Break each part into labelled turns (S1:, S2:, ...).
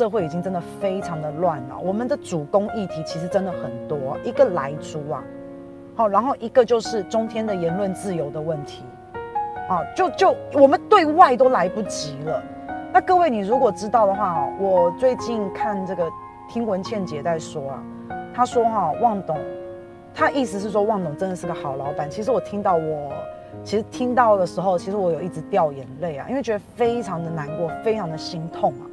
S1: 社会已经真的非常的乱了。我们的主攻议题其实真的很多，一个莱猪啊，好，然后一个就是中天的言论自由的问题，啊，就就我们对外都来不及了。那各位，你如果知道的话，我最近看这个听文倩姐在说啊，她说哈，旺董，她意思是说旺董真的是个好老板。其实我听到我。其实听到的时候，其实我有一直掉眼泪啊，因为觉得非常的难过，非常的心痛啊。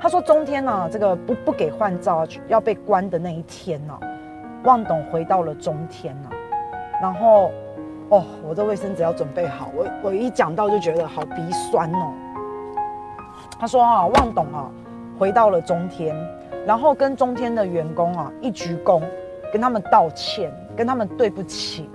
S1: 他说中天呢、啊，这个不不给换照要被关的那一天呢、啊，旺董回到了中天啊。然后，哦，我的卫生纸要准备好，我我一讲到就觉得好鼻酸哦。他说啊，旺董啊回到了中天，然后跟中天的员工啊一鞠躬，跟他们道歉，跟他们对不起。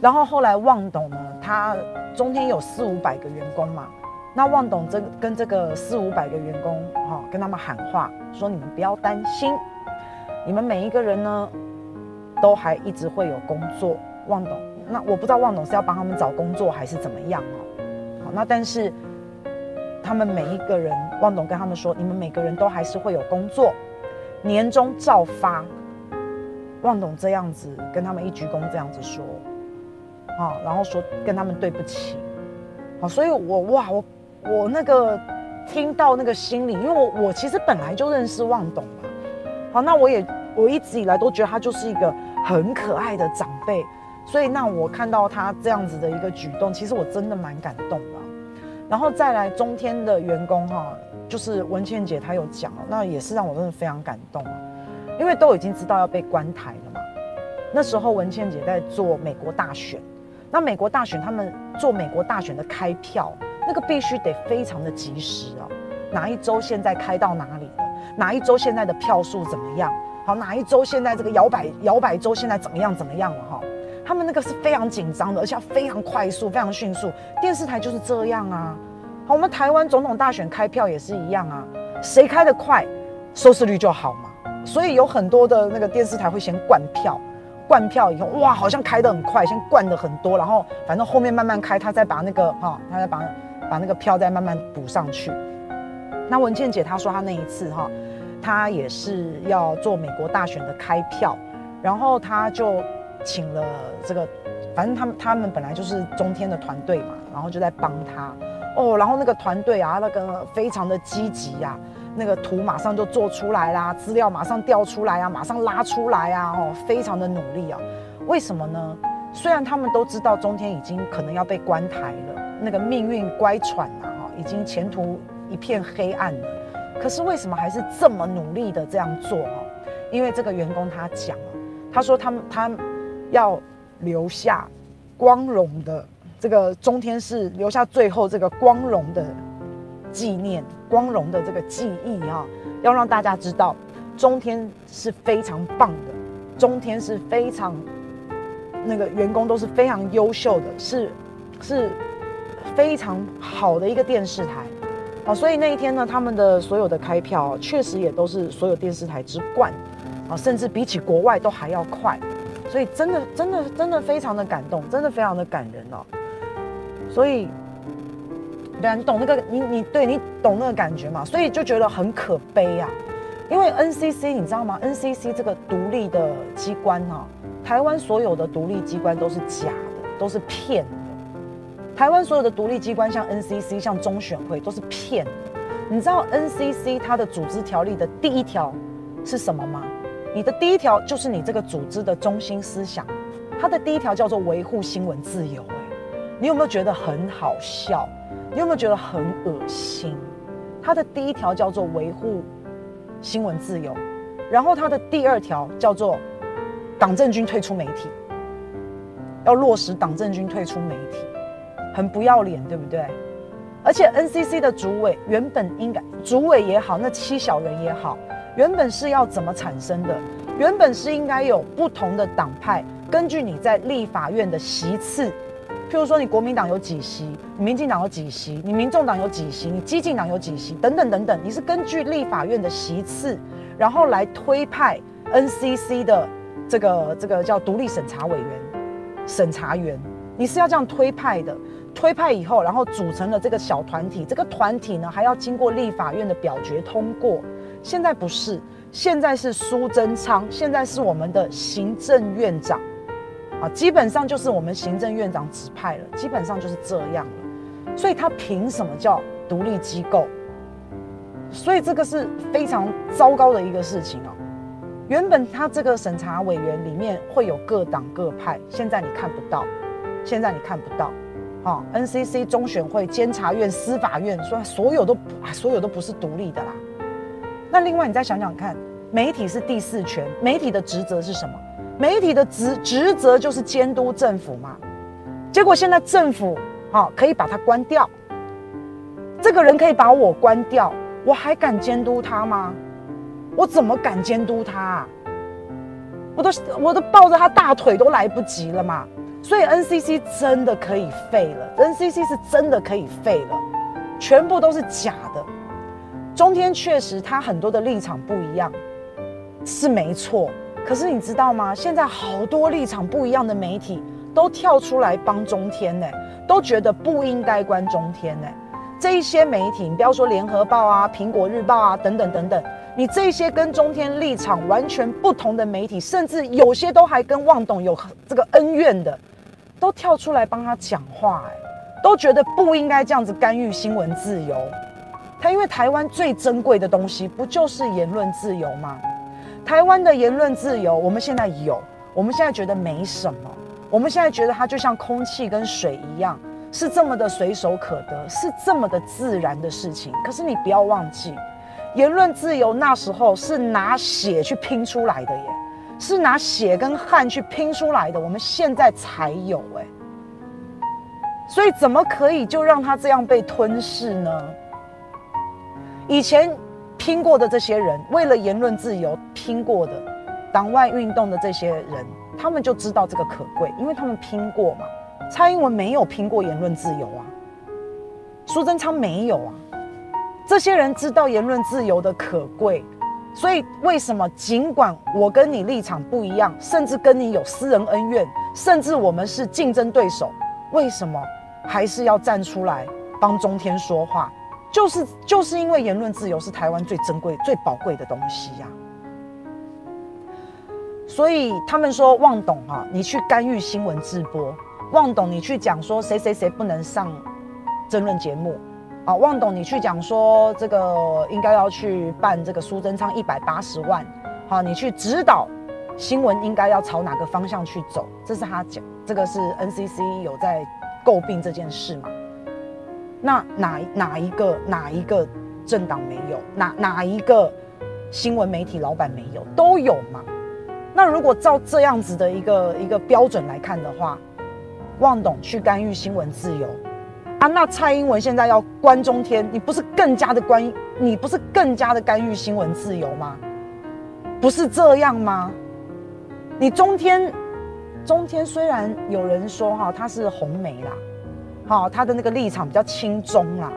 S1: 然后后来旺董呢，他中天有四五百个员工嘛，那旺董这跟这个四五百个员工哈、跟他们喊话说：你们不要担心，你们每一个人呢，都还一直会有工作。旺董，那我不知道旺董是要帮他们找工作还是怎么样哦。好，那但是他们每一个人，旺董跟他们说，你们每个人都还是会有工作，年终照发。旺董这样子跟他们一鞠躬，这样子说。啊，然后说跟他们对不起，好，所以我哇，我我那个听到那个心里，因为我我其实本来就认识旺董嘛，好，那我也我一直以来都觉得他就是一个很可爱的长辈，所以那我看到他这样子的一个举动，其实我真的蛮感动的。然后再来中天的员工哈，就是文倩姐她有讲，那也是让我真的非常感动啊，因为都已经知道要被关台了嘛，那时候文倩姐在做美国大选。那美国大选，他们做美国大选的开票，那个必须得非常的及时哦。哪一周现在开到哪里了？哪一周现在的票数怎么样？好，哪一周现在这个摇摆摇摆州现在怎么样怎么样了哈？他们那个是非常紧张的，而且要非常快速、非常迅速。电视台就是这样啊。好，我们台湾总统大选开票也是一样啊。谁开得快，收视率就好嘛。所以有很多的那个电视台会先灌票。灌票以后，哇，好像开得很快，先灌的很多，然后反正后面慢慢开，他再把那个哈、他再把把那个票再慢慢补上去。那文倩姐她说她那一次哈，她也是要做美国大选的开票，然后她就请了这个，反正他们他们本来就是中天的团队嘛，然后就在帮他哦，然后那个团队啊，那个非常的积极呀。那个图马上就做出来啦，资料马上调出来啊，马上拉出来啊，哦，非常的努力啊。为什么呢？虽然他们都知道中天已经可能要被关台了，那个命运乖舛啊，哈，已经前途一片黑暗了。可是为什么还是这么努力的这样做啊？因为这个员工他讲啊，他说他们他要留下光荣的这个中天是留下最后这个光荣的。纪念光荣的这个记忆啊，要让大家知道，中天是非常棒的，中天是非常那个员工都是非常优秀的，是是非常好的一个电视台啊。所以那一天呢，他们的所有的开票确实也都是所有电视台之冠啊，甚至比起国外都还要快。所以真的真的真的非常的感动，真的非常的感人哦。所以。对啊，你懂那个，你你对你懂那个感觉嘛？所以就觉得很可悲啊，因为 NCC 你知道吗？NCC 这个独立的机关啊，台湾所有的独立机关都是假的，都是骗。台湾所有的独立机关，像 NCC、像中选会，都是骗。你知道 NCC 它的组织条例的第一条是什么吗？你的第一条就是你这个组织的中心思想，它的第一条叫做维护新闻自由。哎，你有没有觉得很好笑？你有没有觉得很恶心？它的第一条叫做维护新闻自由，然后它的第二条叫做党政军退出媒体，要落实党政军退出媒体，很不要脸，对不对？而且 NCC 的主委原本应该，主委也好，那七小人也好，原本是要怎么产生的？原本是应该有不同的党派，根据你在立法院的席次。譬如说，你国民党有几席，你民进党有几席，你民众党有几席，你激进党有几席，等等等等，你是根据立法院的席次，然后来推派 NCC 的这个这个叫独立审查委员、审查员，你是要这样推派的。推派以后，然后组成了这个小团体，这个团体呢还要经过立法院的表决通过。现在不是，现在是苏贞昌，现在是我们的行政院长，啊，基本上就是我们行政院长指派了，基本上就是这样了。所以他凭什么叫独立机构？所以这个是非常糟糕的一个事情哦。原本他这个审查委员里面会有各党各派，现在你看不到，现在你看不到。好，NCC、中选会、监察院、司法院，说所有都啊，所有都不是独立的啦。那另外你再想想看，媒体是第四权，媒体的职责是什么？媒体的职职责就是监督政府嘛。结果现在政府好可以把它关掉，这个人可以把我关掉，我还敢监督他吗？我怎么敢监督他？我都我都抱着他大腿都来不及了嘛。所以 NCC 真的可以废了，NCC 是真的可以废了，全部都是假的。中天确实他很多的立场不一样，是没错。可是你知道吗？现在好多立场不一样的媒体都跳出来帮中天呢，都觉得不应该关中天呢。这一些媒体，你不要说联合报啊、苹果日报啊等等等等，你这些跟中天立场完全不同的媒体，甚至有些都还跟旺董有这个恩怨的。都跳出来帮他讲话，哎，都觉得不应该这样子干预新闻自由。他因为台湾最珍贵的东西不就是言论自由吗？台湾的言论自由，我们现在有，我们现在觉得没什么，我们现在觉得它就像空气跟水一样，是这么的随手可得，是这么的自然的事情。可是你不要忘记，言论自由那时候是拿血去拼出来的耶。是拿血跟汗去拼出来的，我们现在才有哎，所以怎么可以就让他这样被吞噬呢？以前拼过的这些人，为了言论自由拼过的，党外运动的这些人，他们就知道这个可贵，因为他们拼过嘛。蔡英文没有拼过言论自由啊，苏贞昌没有啊，这些人知道言论自由的可贵。所以，为什么尽管我跟你立场不一样，甚至跟你有私人恩怨，甚至我们是竞争对手，为什么还是要站出来帮中天说话？就是就是因为言论自由是台湾最珍贵、最宝贵的东西呀。所以他们说旺董啊，你去干预新闻直播，旺董你去讲说谁谁谁不能上争论节目。啊，旺董，你去讲说这个应该要去办这个苏贞昌一百八十万，好，你去指导新闻应该要朝哪个方向去走，这是他讲，这个是 NCC 有在诟病这件事嘛？那哪哪一个哪一个政党没有？哪哪一个新闻媒体老板没有？都有嘛？那如果照这样子的一个一个标准来看的话，旺董去干预新闻自由。啊，那蔡英文现在要关中天，你不是更加的关，你不是更加的干预新闻自由吗？不是这样吗？你中天，中天虽然有人说哈，他是红媒啦，好，他的那个立场比较亲中啦，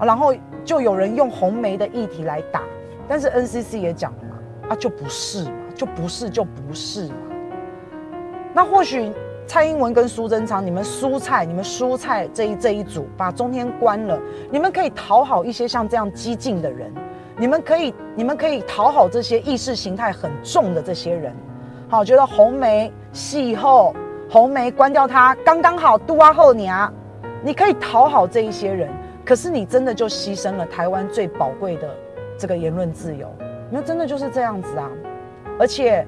S1: 然后就有人用红媒的议题来打，但是 NCC 也讲了嘛，啊，就不是嘛，就不是就不是嘛，那或许。蔡英文跟苏贞昌，你们蔬菜，你们蔬菜这一这一组把中天关了，你们可以讨好一些像这样激进的人，你们可以，你们可以讨好这些意识形态很重的这些人，好，觉得红梅戏后红梅关掉它刚刚好，杜阿后娘，你可以讨好这一些人，可是你真的就牺牲了台湾最宝贵的这个言论自由，那真的就是这样子啊，而且。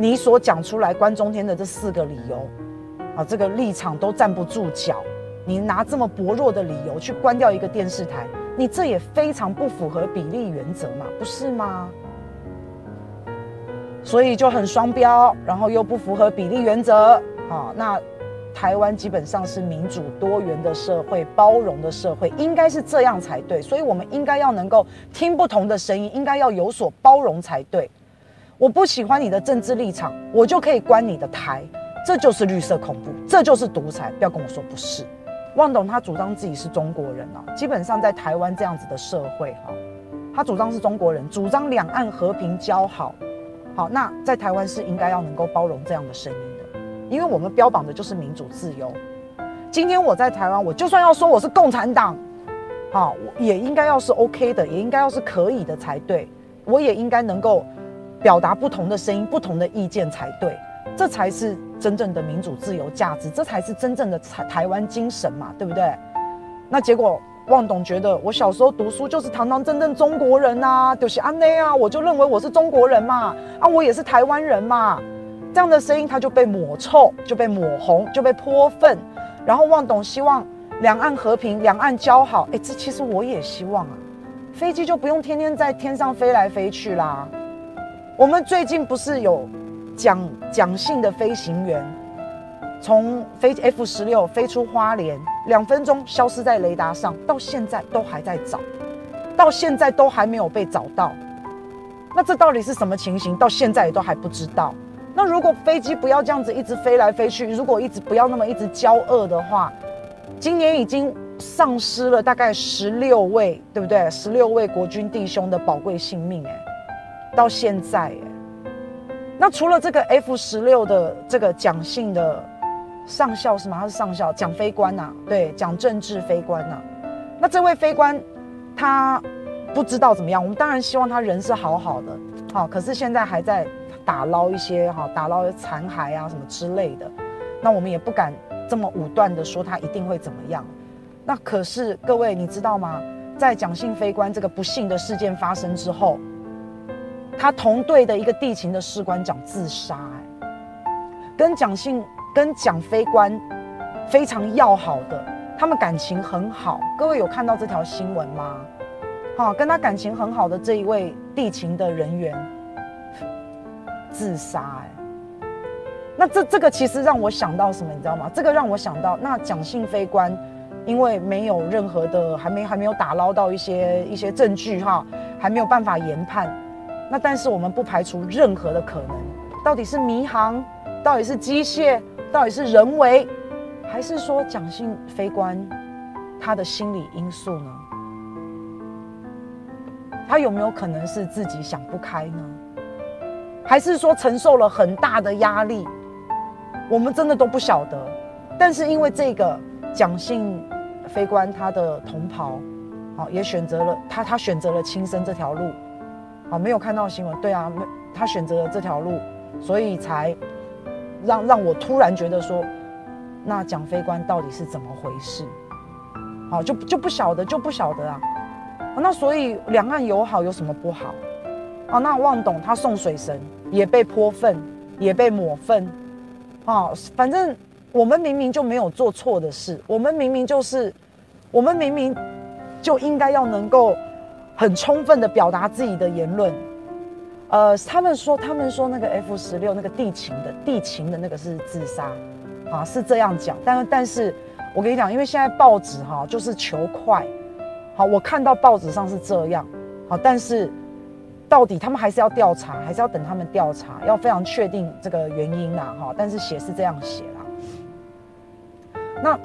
S1: 你所讲出来关中天的这四个理由，啊，这个立场都站不住脚。你拿这么薄弱的理由去关掉一个电视台，你这也非常不符合比例原则嘛，不是吗？所以就很双标，然后又不符合比例原则。啊，那台湾基本上是民主多元的社会，包容的社会，应该是这样才对。所以我们应该要能够听不同的声音，应该要有所包容才对。我不喜欢你的政治立场，我就可以关你的台，这就是绿色恐怖，这就是独裁。不要跟我说不是。旺董他主张自己是中国人啊，基本上在台湾这样子的社会哈，他主张是中国人，主张两岸和平交好。好，那在台湾是应该要能够包容这样的声音的，因为我们标榜的就是民主自由。今天我在台湾，我就算要说我是共产党，好，我也应该要是 OK 的，也应该要是可以的才对。我也应该能够表达不同的声音、不同的意见才对。这才是真正的民主自由价值，这才是真正的台台湾精神嘛，对不对？那结果旺董觉得我小时候读书就是堂堂正正中国人呐，就是安内啊，我就认为我是中国人嘛，啊，我也是台湾人嘛，这样的声音他就被抹臭，就被抹红，就被泼粪。然后旺董希望两岸和平，两岸交好，哎，这其实我也希望啊，飞机就不用天天在天上飞来飞去啦。我们最近不是有。蒋蒋姓的飞行员从飞 F 十六飞出花莲，两分钟消失在雷达上，到现在都还在找，到现在都还没有被找到。那这到底是什么情形？到现在也都还不知道。那如果飞机不要这样子一直飞来飞去，如果一直不要那么一直交恶的话，今年已经丧失了大概十六位，对不对？十六位国军弟兄的宝贵性命，哎，到现在，哎。那除了这个 F 十六的这个蒋姓的上校是吗？他是上校，蒋飞官呐、对，蒋政治飞官呐、那这位飞官他不知道怎么样，我们当然希望他人是好好的，好，可是现在还在打捞一些哈，打捞残骸啊什么之类的。那我们也不敢这么武断的说他一定会怎么样。那可是各位你知道吗？在蒋姓飞官这个不幸的事件发生之后。他同队的一个地勤的士官长自杀，哎，跟蒋姓跟蒋飞官非常要好的，他们感情很好。各位有看到这条新闻吗？好，跟他感情很好的这一位地勤的人员自杀，哎，那这这个其实让我想到什么，你知道吗？这个让我想到，那蒋姓飞官因为没有任何的，还没还没有打捞到一些一些证据哈，还没有办法研判。那但是我们不排除任何的可能，到底是迷航，到底是机械，到底是人为，还是说蒋姓飞官他的心理因素呢？他有没有可能是自己想不开呢？还是说承受了很大的压力？我们真的都不晓得。但是因为这个蒋姓飞官他的同袍，好也选择了他，他选择了轻生这条路。啊，没有看到新闻，对啊，他选择了这条路，所以才让让我突然觉得说，那蒋飞官到底是怎么回事？好，就就不晓得，就不晓得啊。那所以两岸友好有什么不好？啊，那望董他送水神也被泼粪，也被抹粪，啊，反正我们明明就没有做错的事，我们明明就是，我们明明就应该要能够。很充分的表达自己的言论，呃，他们说，他们说那个 F 十六那个地勤的地勤的那个是自杀，啊，是这样讲。但但是，我跟你讲，因为现在报纸哈就是求快，好，我看到报纸上是这样，好，但是到底他们还是要调查，还是要等他们调查，要非常确定这个原因呐，哈。但是写是这样写啦。那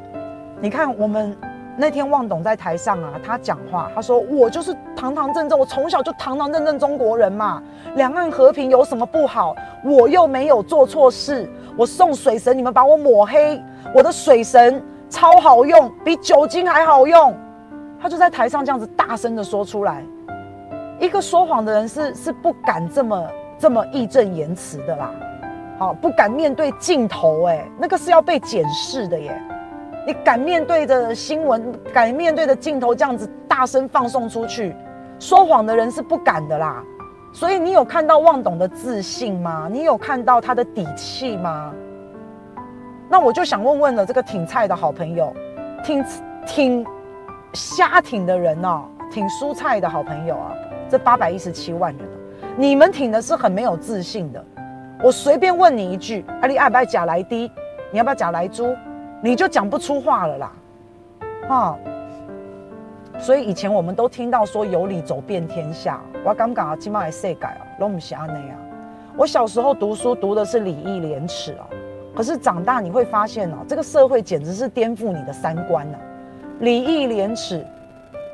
S1: 你看我们。那天旺董在台上啊，他讲话，他说：“我就是堂堂正正，我从小就堂堂正正中国人嘛。两岸和平有什么不好？我又没有做错事。我送水神，你们把我抹黑，我的水神超好用，比酒精还好用。”他就在台上这样子大声的说出来。一个说谎的人是是不敢这么这么义正言辞的啦，好，不敢面对镜头，哎，那个是要被检视的耶。你敢面对着新闻，敢面对着镜头这样子大声放送出去，说谎的人是不敢的啦。所以你有看到旺董的自信吗？你有看到他的底气吗？那我就想问问了，这个挺菜的好朋友，挺挺瞎挺的人哦，挺蔬菜的好朋友啊，这八百一十七万人，你们挺的是很没有自信的。我随便问你一句，啊，你爱不爱假来滴？你要不要假来猪？你就讲不出话了啦，哈！所以以前我们都听到说有理走遍天下，我刚刚啊，起码还世改啊，拢不是安内啊。我小时候读书读的是礼义廉耻啊，可是长大你会发现哦、这个社会简直是颠覆你的三观呐、啊。礼义廉耻，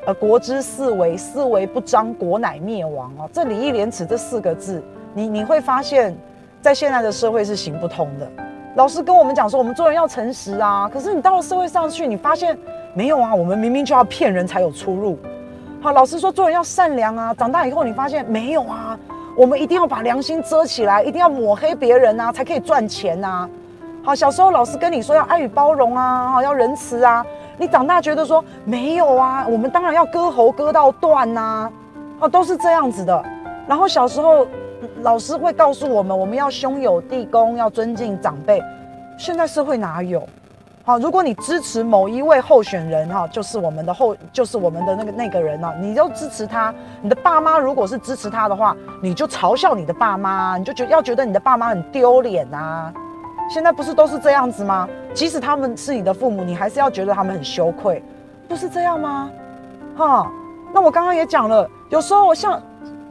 S1: 呃，国之四维，四维不张，国乃灭亡哦、啊。这礼义廉耻这四个字，你你会发现在现在的社会是行不通的。老师跟我们讲说，我们做人要诚实啊。可是你到了社会上去，你发现没有啊，我们明明就要骗人才有出路。好，老师说做人要善良啊。长大以后你发现没有啊，我们一定要把良心遮起来，一定要抹黑别人啊，才可以赚钱啊。好，小时候老师跟你说要爱与包容啊，要仁慈啊。你长大觉得说没有啊，我们当然要割喉割到断呐。好，都是这样子的。然后小时候。老师会告诉我们，我们要兄友弟恭，要尊敬长辈。现在社会哪有？好，如果你支持某一位候选人，哈，就是我们的后，就是我们的那个那个人呢，你就支持他。你的爸妈如果是支持他的话，你就嘲笑你的爸妈，你就觉要觉得你的爸妈很丢脸啊。现在不是都是这样子吗？即使他们是你的父母，你还是要觉得他们很羞愧，不是这样吗？哈，那我刚刚也讲了，有时候我像。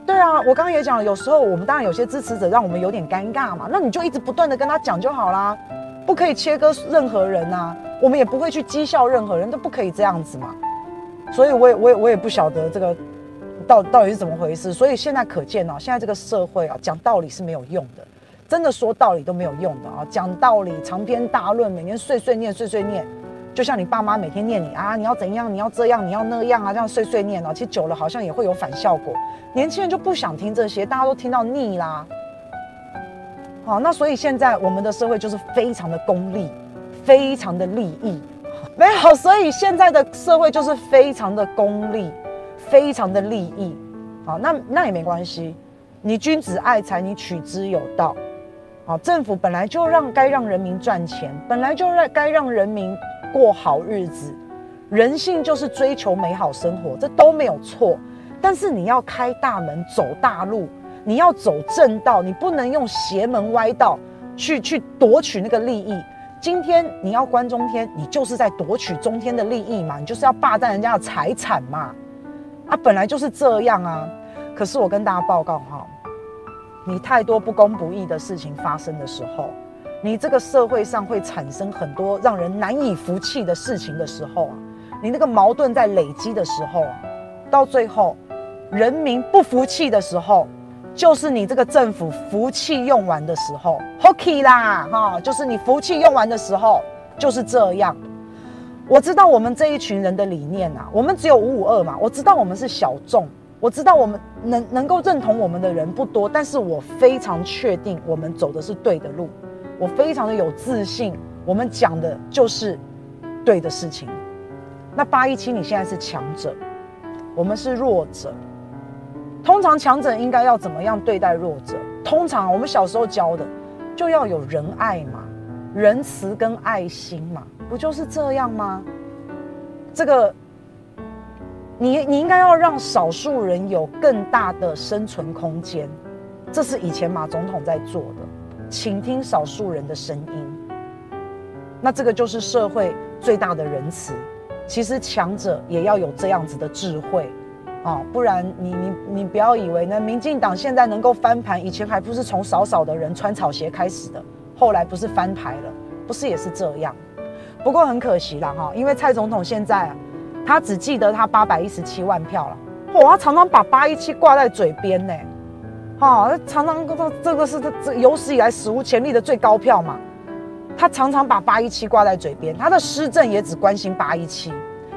S1: 对啊，我刚刚也讲了，有时候我们当然有些支持者让我们有点尴尬嘛，那你就一直不断的跟他讲就好啦，不可以切割任何人呐，我们也不会去讥笑任何人，都不可以这样子嘛。所以我也我也我也不晓得这个到到底是怎么回事。所以现在可见哦，现在这个社会啊，讲道理是没有用的，真的说道理都没有用的啊，讲道理长篇大论，每天碎碎念碎碎念。就像你爸妈每天念你啊，你要怎样，你要这样，你要那样啊，这样碎碎念哦，其实久了好像也会有反效果。年轻人就不想听这些，大家都听到腻啦。好，那所以现在我们的社会就是非常的功利，非常的利益，没有，所以现在的社会就是非常的功利，非常的利益。好，那那也没关系，你君子爱财，你取之有道。好，政府本来就让该让人民赚钱，本来就让该让人民。过好日子，人性就是追求美好生活，这都没有错。但是你要开大门走大路，你要走正道，你不能用邪门歪道去去夺取那个利益。今天你要关中天，你就是在夺取中天的利益嘛，你就是要霸占人家的财产嘛。啊，本来就是这样啊。可是我跟大家报告哈，你太多不公不义的事情发生的时候。你这个社会上会产生很多让人难以服气的事情的时候啊，你那个矛盾在累积的时候啊，到最后人民不服气的时候，就是你这个政府福气用完的时候，Hockey 啦哈，就是你福气用完的时候，就是这样。我知道我们这一群人的理念啊，我们只有五五二嘛，我知道我们是小众，我知道我们能能够认同我们的人不多，但是我非常确定我们走的是对的路。我非常的有自信，我们讲的就是对的事情。那八一七，你现在是强者，我们是弱者。通常强者应该要怎么样对待弱者？通常我们小时候教的，就要有仁爱嘛，仁慈跟爱心嘛，不就是这样吗？这个，你你应该要让少数人有更大的生存空间，这是以前马总统在做的。倾听少数人的声音，那这个就是社会最大的仁慈。其实强者也要有这样子的智慧啊，不然你你你不要以为呢，民进党现在能够翻盘，以前还不是从少少的人穿草鞋开始的，后来不是翻牌了，不是也是这样？不过很可惜啦哈，因为蔡总统现在啊，他只记得他八百一十七万票了，嚯，他常常把八一七挂在嘴边呢。哦，常常说这个是他这有史以来史无前例的最高票嘛，他常常把八一七挂在嘴边，他的施政也只关心八一七。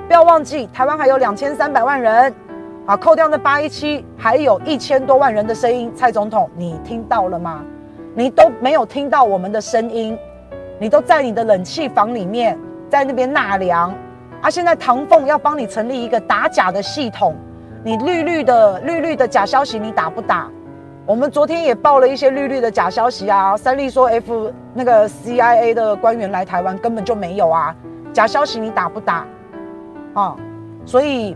S1: 不要忘记，台湾还有两千三百万人，啊，扣掉那八一七，还有一千多万人的声音。蔡总统，你听到了吗？你都没有听到我们的声音，你都在你的冷气房里面，在那边纳凉。啊，现在唐凤要帮你成立一个打假的系统，你绿绿的绿绿的假消息，你打不打？我们昨天也报了一些绿绿的假消息啊，三立说 F 那个 CIA 的官员来台湾根本就没有啊，假消息你打不打？啊，所以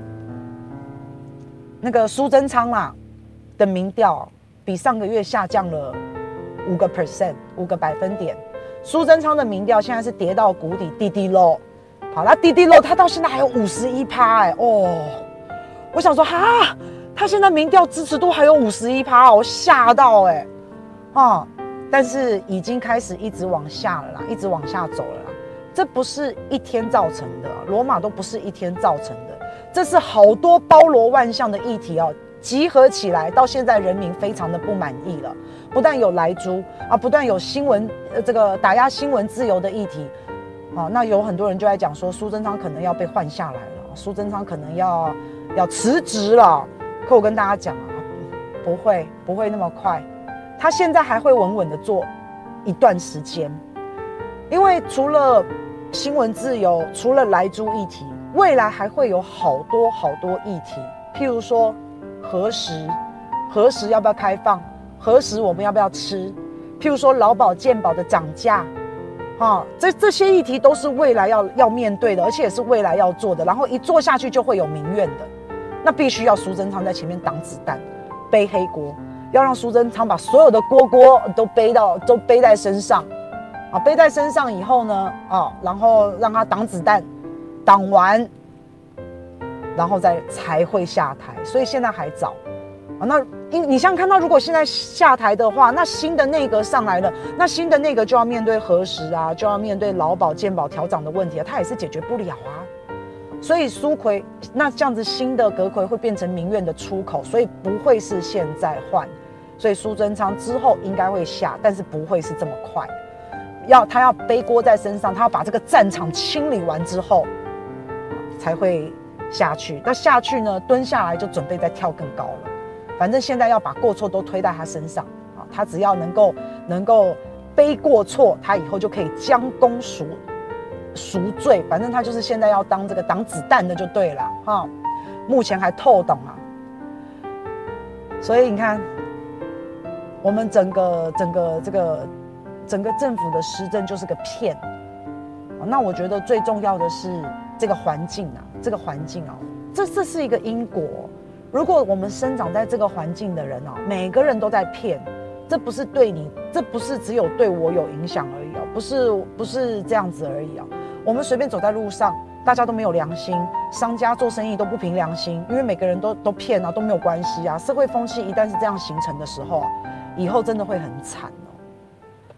S1: 那个苏贞昌啊的民调比上个月下降了五个 percent，五个百分点。苏贞昌的民调现在是跌到谷底，滴滴漏。好，那滴滴漏，他到现在还有五十一趴哎哦，我想说哈。他现在民调支持度还有五十一趴，我吓到哎、欸，啊！但是已经开始一直往下了啦，一直往下走了啦。这不是一天造成的，罗马都不是一天造成的，这是好多包罗万象的议题哦，集合起来，到现在人民非常的不满意了。不但有莱猪啊，不但有新闻呃这个打压新闻自由的议题，啊，那有很多人就在讲说苏贞昌可能要被换下来了，苏贞昌可能要要辞职了。可我跟大家讲啊，不会不会那么快，他现在还会稳稳的做一段时间，因为除了新闻自由，除了来租议题，未来还会有好多好多议题，譬如说何时，何时要不要开放？何时我们要不要吃？譬如说劳保健保的涨价，啊，这这些议题都是未来要要面对的，而且也是未来要做的。然后一做下去就会有民怨的，那必须要苏贞昌在前面挡子弹，背黑锅，要让苏贞昌把所有的锅锅都背到都背在身上，啊，背在身上以后呢，啊，然后让他挡子弹，挡完，然后再才会下台。所以现在还早。啊，那因你像看到，如果现在下台的话，那新的内阁上来了，那新的内阁就要面对核食啊，就要面对劳保健保调涨的问题啊，他也是解决不了啊。所以苏奎那这样子新的阁揆会变成民怨的出口，所以不会是现在换，所以苏贞昌之后应该会下，但是不会是这么快，要他要背锅在身上，他要把这个战场清理完之后才会下去。那下去呢，蹲下来就准备再跳更高了。反正现在要把过错都推在他身上啊，他只要能够能够背过错，他以后就可以将功赎赎罪。反正他就是现在要当这个挡子弹的就对了哈。目前还透懂啊，所以你看，我们整个整个这个整个政府的施政就是个骗。那我觉得最重要的是这个环境啊，这个环境啊，这这是一个因果。如果我们生长在这个环境的人哦，每个人都在骗，这不是对你，这不是只有对我有影响而已哦，不是不是这样子而已哦。我们随便走在路上，大家都没有良心，商家做生意都不凭良心，因为每个人都都骗啊，都没有关系啊。社会风气一旦是这样形成的时候啊，以后真的会很惨。